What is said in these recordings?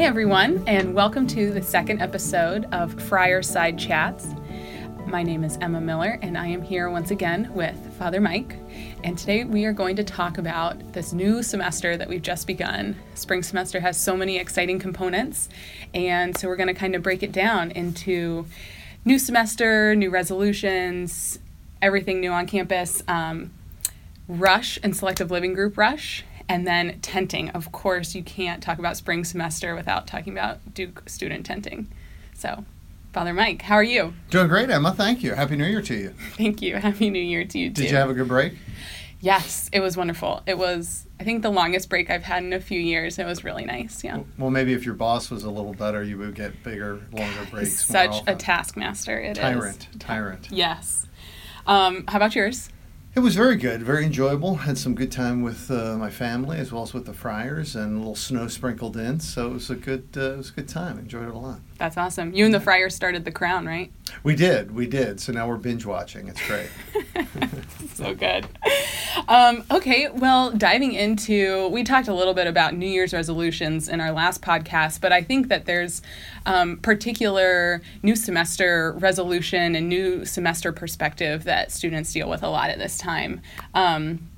Hi, everyone, and welcome to the second episode of Friar Side Chats. My name is Emma Miller, and I am here once again with Father Mike. And today we are going to talk about this new semester that we've just begun. Spring semester has so many exciting components, and so we're going to kind of break it down into new semester, new resolutions, everything new on campus, um, rush and selective living group rush, and then tenting. Of course, you can't talk about spring semester without talking about Duke student tenting. So, Father Mike, how are you? Doing great, Emma. Thank you. Happy New Year to you. Thank you. Happy New Year to you too. Did you have a good break? Yes, it was wonderful. It was, I think, the longest break I've had in a few years. It was really nice. Yeah. Well, maybe if your boss was a little better, you would get bigger, longer breaks. Such a taskmaster. It tyrant, is. Tyrant. Yes. Um, how about yours? It was very good, very enjoyable. Had some good time with uh, my family as well as with the Friars, and a little snow sprinkled in. So it was a good, uh, it was a good time. Enjoyed it a lot. That's awesome. You and the Friars started The Crown, right? We did, we did. So now we're binge watching. It's great. so good. Um, okay, well, diving into, we talked a little bit about New Year's resolutions in our last podcast, but I think that there's um, particular new semester resolution and new semester perspective that students deal with a lot at this time. Um,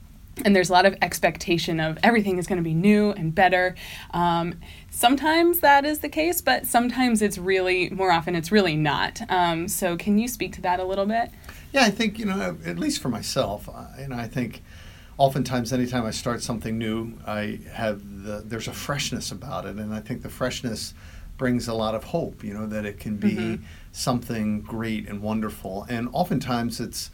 and there's a lot of expectation of everything is going to be new and better. Um, sometimes that is the case, but sometimes it's really, more often, it's really not. Um, so, can you speak to that a little bit? Yeah, I think, you know, at least for myself, you know, I think oftentimes anytime I start something new, I have the, there's a freshness about it. And I think the freshness brings a lot of hope, you know, that it can be mm-hmm. something great and wonderful. And oftentimes it's,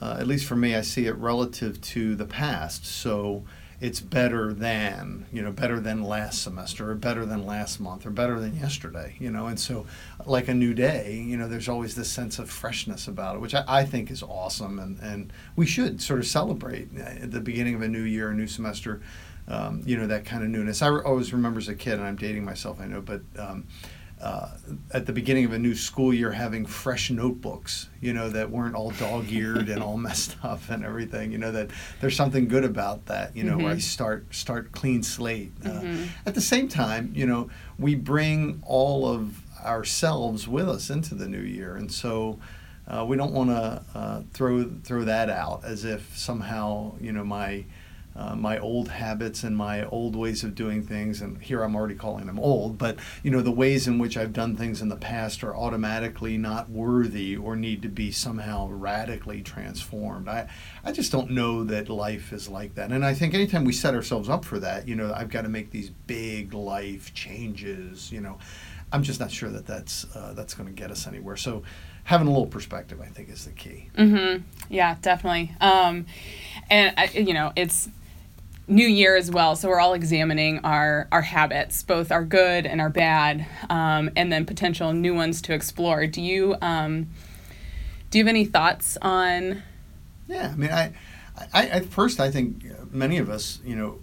uh, at least for me, I see it relative to the past. So, it's better than you know better than last semester or better than last month or better than yesterday you know and so like a new day you know there's always this sense of freshness about it which i, I think is awesome and, and we should sort of celebrate at the beginning of a new year a new semester um, you know that kind of newness i always remember as a kid and i'm dating myself i know but um, uh, at the beginning of a new school year having fresh notebooks, you know, that weren't all dog eared and all messed up and everything. You know that there's something good about that. You know, mm-hmm. where I mm-hmm. start start clean slate. Uh, mm-hmm. At the same time, you know, we bring all of ourselves with us into the new year, and so. Uh, we don't want to uh, throw throw that out as if somehow you know my uh, my old habits and my old ways of doing things and here i'm already calling them old but you know the ways in which i've done things in the past are automatically not worthy or need to be somehow radically transformed. I i just don't know that life is like that. And i think anytime we set ourselves up for that you know i've got to make these big life changes you know. I'm just not sure that that's uh, that's going to get us anywhere. So having a little perspective i think is the key. Mm-hmm. yeah definitely. Um, and I, you know it's new year as well so we're all examining our our habits both our good and our bad um, and then potential new ones to explore. Do you um, do you have any thoughts on yeah i mean I, I at first i think many of us you know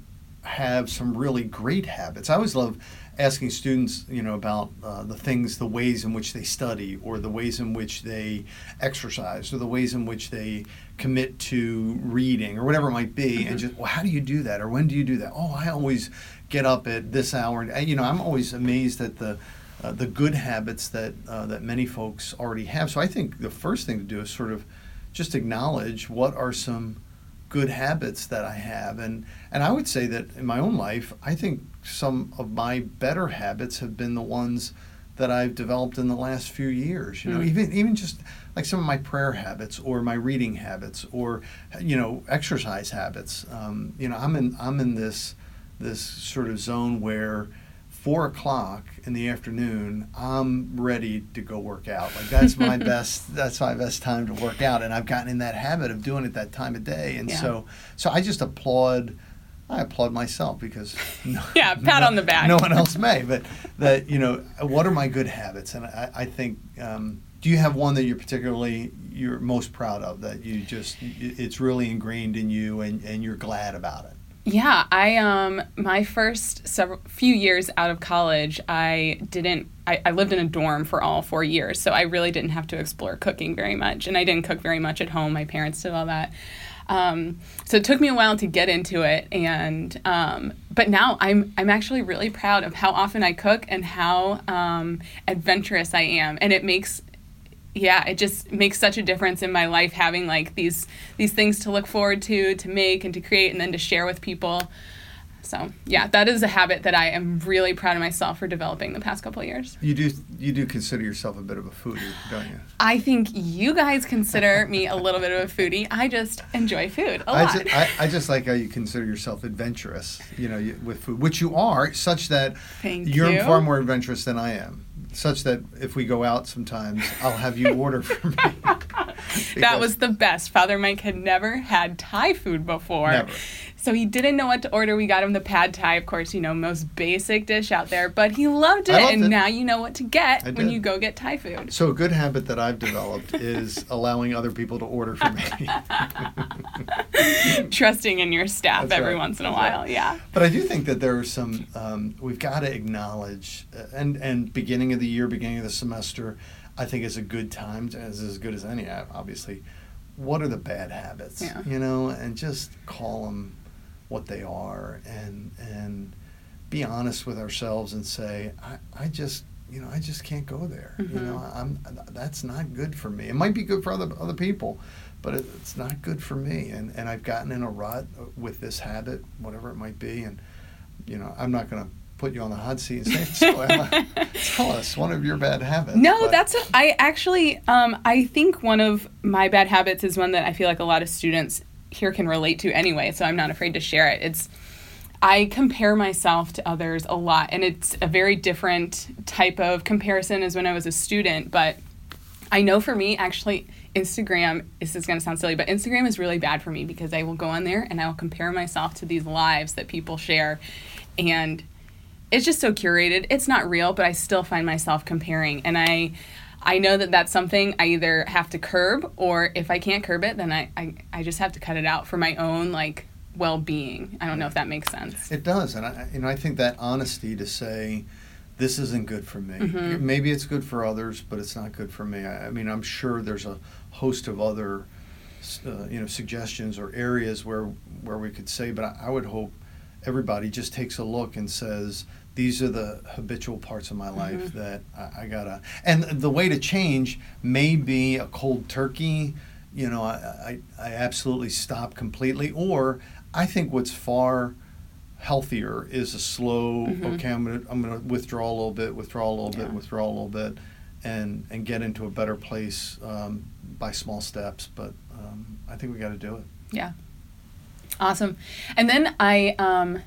have some really great habits. I always love asking students, you know, about uh, the things, the ways in which they study, or the ways in which they exercise, or the ways in which they commit to reading, or whatever it might be, mm-hmm. and just, well, how do you do that, or when do you do that? Oh, I always get up at this hour, and you know, I'm always amazed at the uh, the good habits that uh, that many folks already have. So I think the first thing to do is sort of just acknowledge what are some good habits that I have. And, and I would say that in my own life, I think some of my better habits have been the ones that I've developed in the last few years. You know, mm. even even just like some of my prayer habits or my reading habits or you know exercise habits. Um, you know, I'm in I'm in this this sort of zone where four o'clock in the afternoon, I'm ready to go work out. Like that's my best. That's my best time to work out, and I've gotten in that habit of doing it that time of day. And yeah. so, so I just applaud. I applaud myself because no, yeah, pat no, on the back. No one else may, but that you know, what are my good habits? And I, I think, um, do you have one that you're particularly you're most proud of that you just it's really ingrained in you and, and you're glad about it? Yeah, I um my first several few years out of college, I didn't I, I lived in a dorm for all four years, so I really didn't have to explore cooking very much, and I didn't cook very much at home. My parents did all that. Um, so it took me a while to get into it, and um, but now I'm I'm actually really proud of how often I cook and how um, adventurous I am, and it makes yeah it just makes such a difference in my life having like these these things to look forward to to make and to create and then to share with people so yeah, that is a habit that I am really proud of myself for developing the past couple years. You do you do consider yourself a bit of a foodie, don't you? I think you guys consider me a little bit of a foodie. I just enjoy food a I lot. just, I, I just like how you consider yourself adventurous, you know, you, with food, which you are, such that Thank you're you. far more adventurous than I am. Such that if we go out sometimes, I'll have you order for me. that was the best. Father Mike had never had Thai food before. Never. So he didn't know what to order. We got him the pad Thai, of course, you know, most basic dish out there, but he loved it. Loved and it. now you know what to get when you go get Thai food. So a good habit that I've developed is allowing other people to order for me. Trusting in your staff That's every right. once in a That's while. right. Yeah. But I do think that there are some um, we've got to acknowledge, uh, and and beginning of the year, beginning of the semester, I think is a good time, to, as as good as any, uh, obviously. What are the bad habits? Yeah. You know, and just call them what they are, and and be honest with ourselves and say, I, I just you know I just can't go there. You Mhm. know, I'm that's not good for me. It might be good for other other people, but it, it's not good for me. And and I've gotten in a rut with this habit, whatever it might be. And you know, I'm not going to put you on the hot seat and say, so Emma, tell us one of your bad habits. No, But- that's a, I actually um, I think one of my bad habits is one that I feel like a lot of students here can relate to anyway, so I'm not afraid to share it. It's I compare myself to others a lot and it's a very different type of comparison as when I was a student, but I know for me actually Instagram this is going to sound silly, but Instagram is really bad for me because I will go on there and I will compare myself to these lives that people share and it's just so curated. It's not real, but I still find myself comparing, and I, I know that that's something I either have to curb, or if I can't curb it, then I, I, I just have to cut it out for my own like well-being. I don't know if that makes sense. It does, and I, you know, I think that honesty to say, this isn't good for me. Mhm. Maybe it's good for others, but it's not good for me. I, I mean, I'm sure there's a host of other, uh, you know, suggestions or areas where where we could say, but I, I would hope everybody just takes a look and says, these are the habitual parts of my life Mhm. that I, I gotta. And the way to change may be a cold turkey. You know, I, I, I absolutely stop completely, or I think what's far healthier is a slow. Mhm. Okay, I'm gonna I'm gonna withdraw a little bit, withdraw a little Yeah. bit, withdraw a little bit, and and get into a better place um, by small steps. But um, I think we got to do it. Yeah. Awesome. And then I um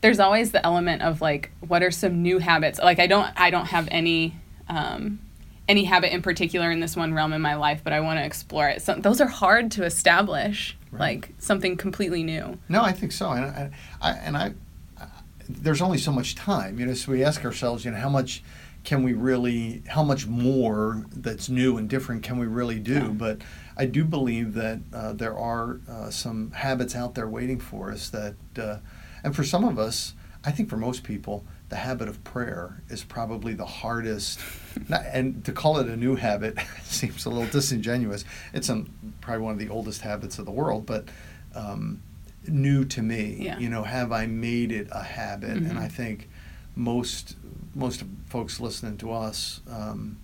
there's always the element of like what are some new habits? Like I don't I don't have any um any habit in particular in this one realm in my life, but I want to explore it. So those are hard to establish, Right. like something completely new. No, I think so, and I, I and I, I, there's only so much time, you know. So we ask ourselves, you know, how much can we really, how much more that's new and different can we really do? Yeah. But I do believe that uh, there are uh, some habits out there waiting for us that, uh, and for some of us, I think for most people, the habit of prayer is probably the hardest. Not, and to call it a new habit seems a little disingenuous. It's um probably one of the oldest habits of the world, but um, new to me. Yeah. You know, have I made it a habit? Mhm. And I think most most of folks listening to us, um,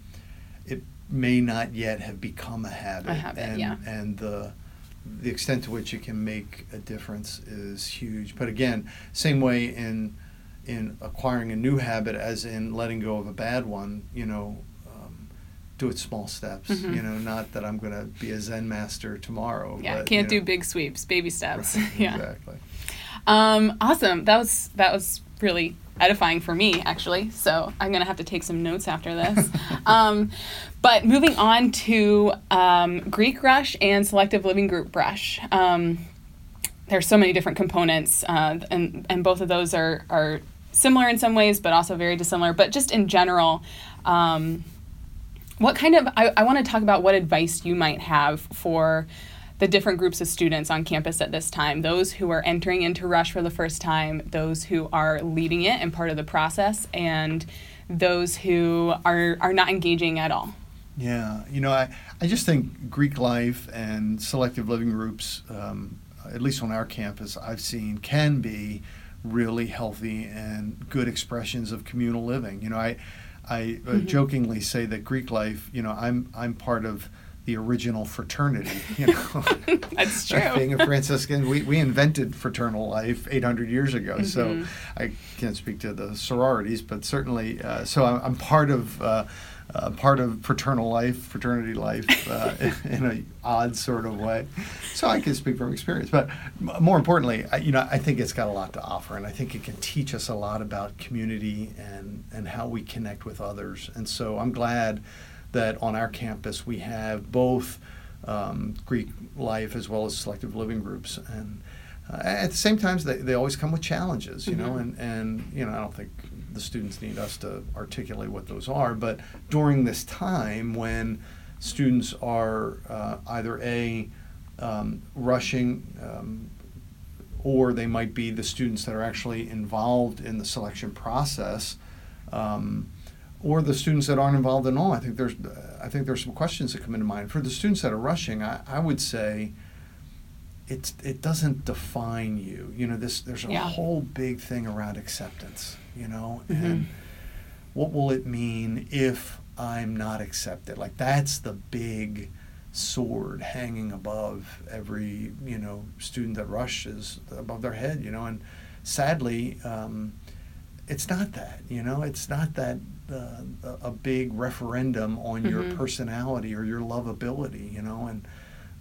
it may not yet have become a habit. A habit, and, yeah. And the the extent to which it can make a difference is huge. But again, same way in in acquiring a new habit as in letting go of a bad one. You know. um, Do it small steps, Mhm. you know. Not that I'm going to be a Zen master tomorrow. Yeah, but, can't you do big sweeps, baby steps. Right, yeah. exactly. Um, awesome. That was that was really edifying for me actually. So I'm gonna have to take some notes after this. um, but moving on to um, Greek Rush and Selective Living Group Rush. Um, there's so many different components, uh, and and both of those are are similar in some ways, but also very dissimilar. But just in general. Um, what kind of I, I want to talk about what advice you might have for the different groups of students on campus at this time those who are entering into rush for the first time those who are leading it and part of the process and those who are are not engaging at all Yeah, you know, I, I just think Greek life and selective living groups, um, at least on our campus, I've seen can be really healthy and good expressions of communal living. You know, I I uh, Mhm. jokingly say that Greek life. You know, I'm I'm part of the original fraternity. You know, That's true. Being a Franciscan, we, we invented fraternal life 800 years ago. So Mhm. I can't speak to the sororities, but certainly, uh, so I'm, I'm part of. Uh, uh, part of fraternal life, fraternity life, uh, in an odd sort of way. So I can speak from experience. But m- more importantly, I, you know, I think it's got a lot to offer, and I think it can teach us a lot about community and and how we connect with others. And so I'm glad that on our campus we have both um, Greek life as well as selective living groups, and uh, at the same time, they, they always come with challenges, you know, Mhm. and, and you know, I don't think the students need us to articulate what those are, but during this time when students are uh, either a um, rushing um, or they might be the students that are actually involved in the selection process, um, or the students that aren't involved at all. I think there's, I think there's some questions that come into mind. For the students that are rushing, I, I would say it's it doesn't define you. You know, this there's a Yeah. whole big thing around acceptance. You know, Mhm. and what will it mean if I'm not accepted? Like that's the big sword hanging above every you know student that rushes above their head. You know, and sadly, um, it's not that. You know, it's not that uh, a- big referendum on your Mhm. personality or your lovability. You know, and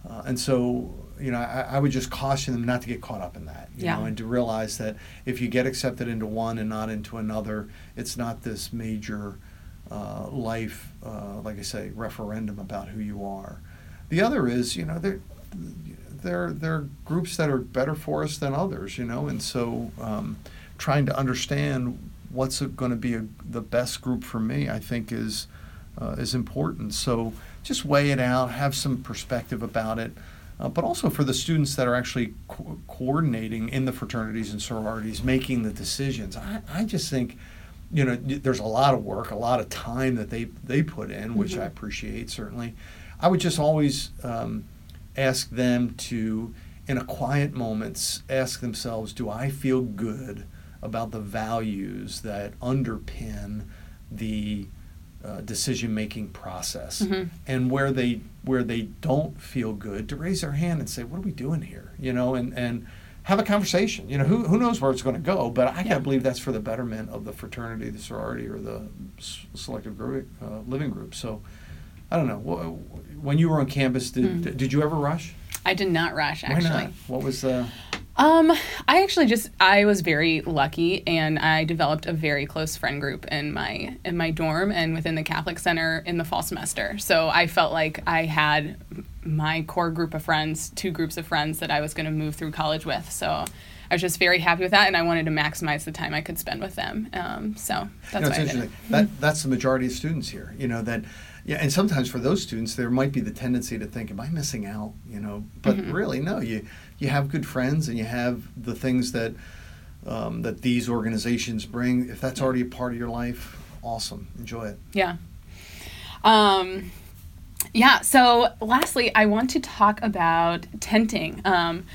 uh, and so, you know, I, I would just caution them not to get caught up in that, you Yeah. know, and to realize that if you get accepted into one and not into another, it's not this major uh, life, uh, like I say, referendum about who you are. The other is, you know, there, there, there are groups that are better for us than others, you know, and so um, trying to understand what's going to be a, the best group for me, I think, is uh, is important. So just weigh it out, have some perspective about it, uh, but also for the students that are actually co- coordinating in the fraternities and sororities, making the decisions. I, I just think, you know, there's a lot of work, a lot of time that they they put in, which Mhm. I appreciate certainly. I would just always um, ask them to, in a quiet moments, ask themselves, do I feel good about the values that underpin the uh, decision-making process? Mhm. And where they where they don't feel good, to raise their hand and say, "What are we doing here?" You know, and and have a conversation. You know, who who knows where it's going to go? But I Yeah. gotta believe that's for the betterment of the fraternity, the sorority, or the selective group, uh, living group. So. I don't know. Wh- When you were on campus, did, Hmm. did you ever rush? I did not rush Why actually. not? What was the? Um, I actually just I was very lucky, and I developed a very close friend group in my in my dorm and within the Catholic Center in the fall semester. So I felt like I had my core group of friends, two groups of friends that I was going to move through college with. So I was just very happy with that, and I wanted to maximize the time I could spend with them. Um, so that's you know, why I did it. That that's the majority of students here. You know that, yeah, and sometimes for those students, there might be the tendency to think, "Am I missing out?" You know, but Mhm. really, no. You you have good friends, and you have the things that um, that these organizations bring. If that's already a part of your life, awesome. Enjoy it. Yeah. Um, yeah. So, lastly, I want to talk about tenting. Um,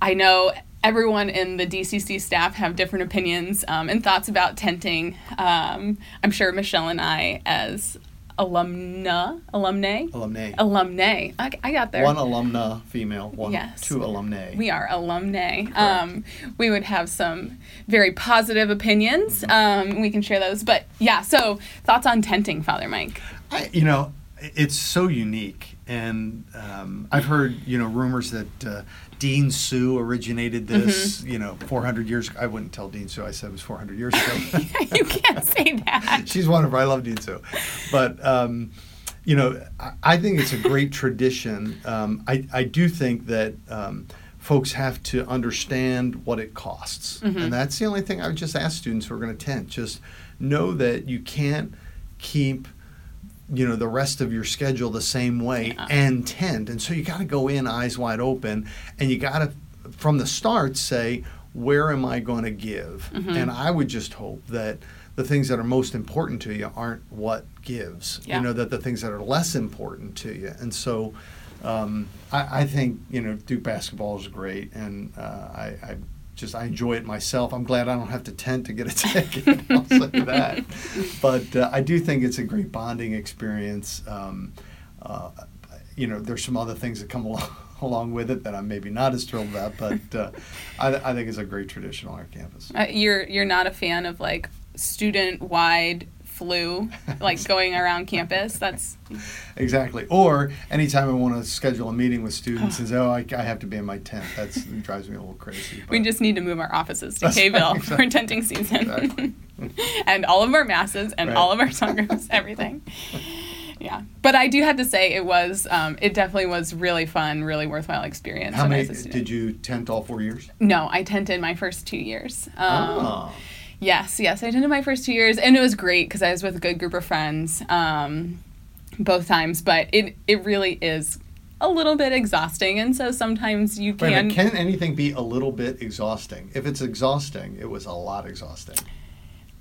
I know everyone in the DCC staff have different opinions um, and thoughts about tenting. Um, I'm sure Michelle and I, as alumna, alumnae, Alumni. alumnae, I, I got there. One alumna female, one Yes. two alumni. We are alumnae. Um, we would have some very positive opinions. Um, we can share those. But yeah, so thoughts on tenting, Father Mike? I, you know, it's so unique, and um, I've heard you know rumors that uh, Dean Sue originated this. Mm-hmm. You know, 400 years. I wouldn't tell Dean Sue. I said it was 400 years ago. you can't say that. She's wonderful. I love Dean Sue, but. Um, you know, I, I think it's a great tradition. Um, I, I do think that um, folks have to understand what it costs. Mhm. And that's the only thing I would just ask students who are going to tent. Just know that you can't keep you know the rest of your schedule the same way Yeah. and tent and so you got to go in eyes wide open and you got to from the start say where am i going to give Mhm. and i would just hope that the things that are most important to you aren't what gives Yeah. you know that the things that are less important to you and so um, I, I think you know Duke basketball is great, and uh, I, I just I enjoy it myself. I'm glad I don't have to tent to get a ticket. I'll say that. But uh, I do think it's a great bonding experience. Um, uh, you know, there's some other things that come along along with it that I'm maybe not as thrilled about, but uh, I, I, think it's a great tradition on our campus. Uh, you're you're not a fan of like student wide flu, like going around campus. That's exactly. Or anytime I want to schedule a meeting with students and say, "Oh, I, I have to be in my tent," that drives me a little crazy. But. We just need to move our offices to K-ville exactly. for tenting season, exactly. and all of our masses and right. all of our songers, everything. yeah but i do have to say it was um, it definitely was really fun really worthwhile experience how many did you tent all four years no i tented my first two years um, oh. Yes, yes. I attended my first two years, and it was great because I was with a good group of friends um, both times. But it it really is a little bit exhausting, and so sometimes you can. can anything be a little bit exhausting? If it's exhausting, it was a lot exhausting.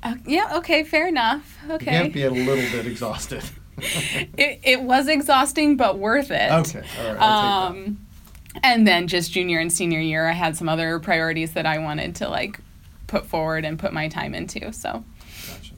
Uh, yeah. Okay. Fair enough. Okay. You can't be a little bit exhausted. it, it was exhausting, but worth it. Okay. All right. I'll um, take that and then just junior and senior year i had some other priorities that i wanted to like put forward and put my time into. So. Gotcha.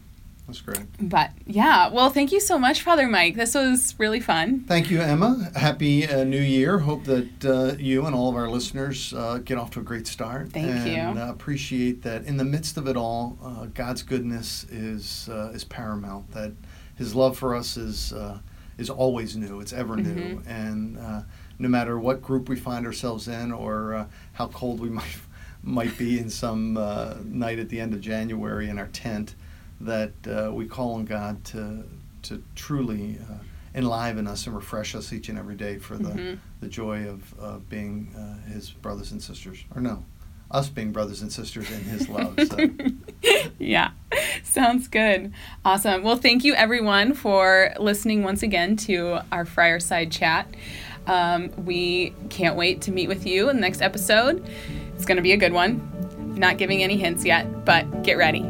That's great. But yeah, well, thank you so much, Father Mike. This was really fun. Thank you, Emma. Happy uh, New Year. Hope that uh, you and all of our listeners uh, get off to a great start. Thank and, you. And uh, appreciate that in the midst of it all, uh, God's goodness is uh, is paramount. That His love for us is is always new. It's ever new, mm-hmm. and no matter what group we find ourselves in or how cold we might might be in some uh, night at the end of January in our tent, that uh, we call on God to to truly uh, enliven us and refresh us each and every day for the mm-hmm. the joy of uh, being uh, His brothers and sisters, or no, us being brothers and sisters in His love. So. yeah, sounds good. Awesome. Well, thank you everyone for listening once again to our Friarside chat. Um, we can't wait to meet with you in the next episode. It's going to be a good one. Not giving any hints yet, but get ready.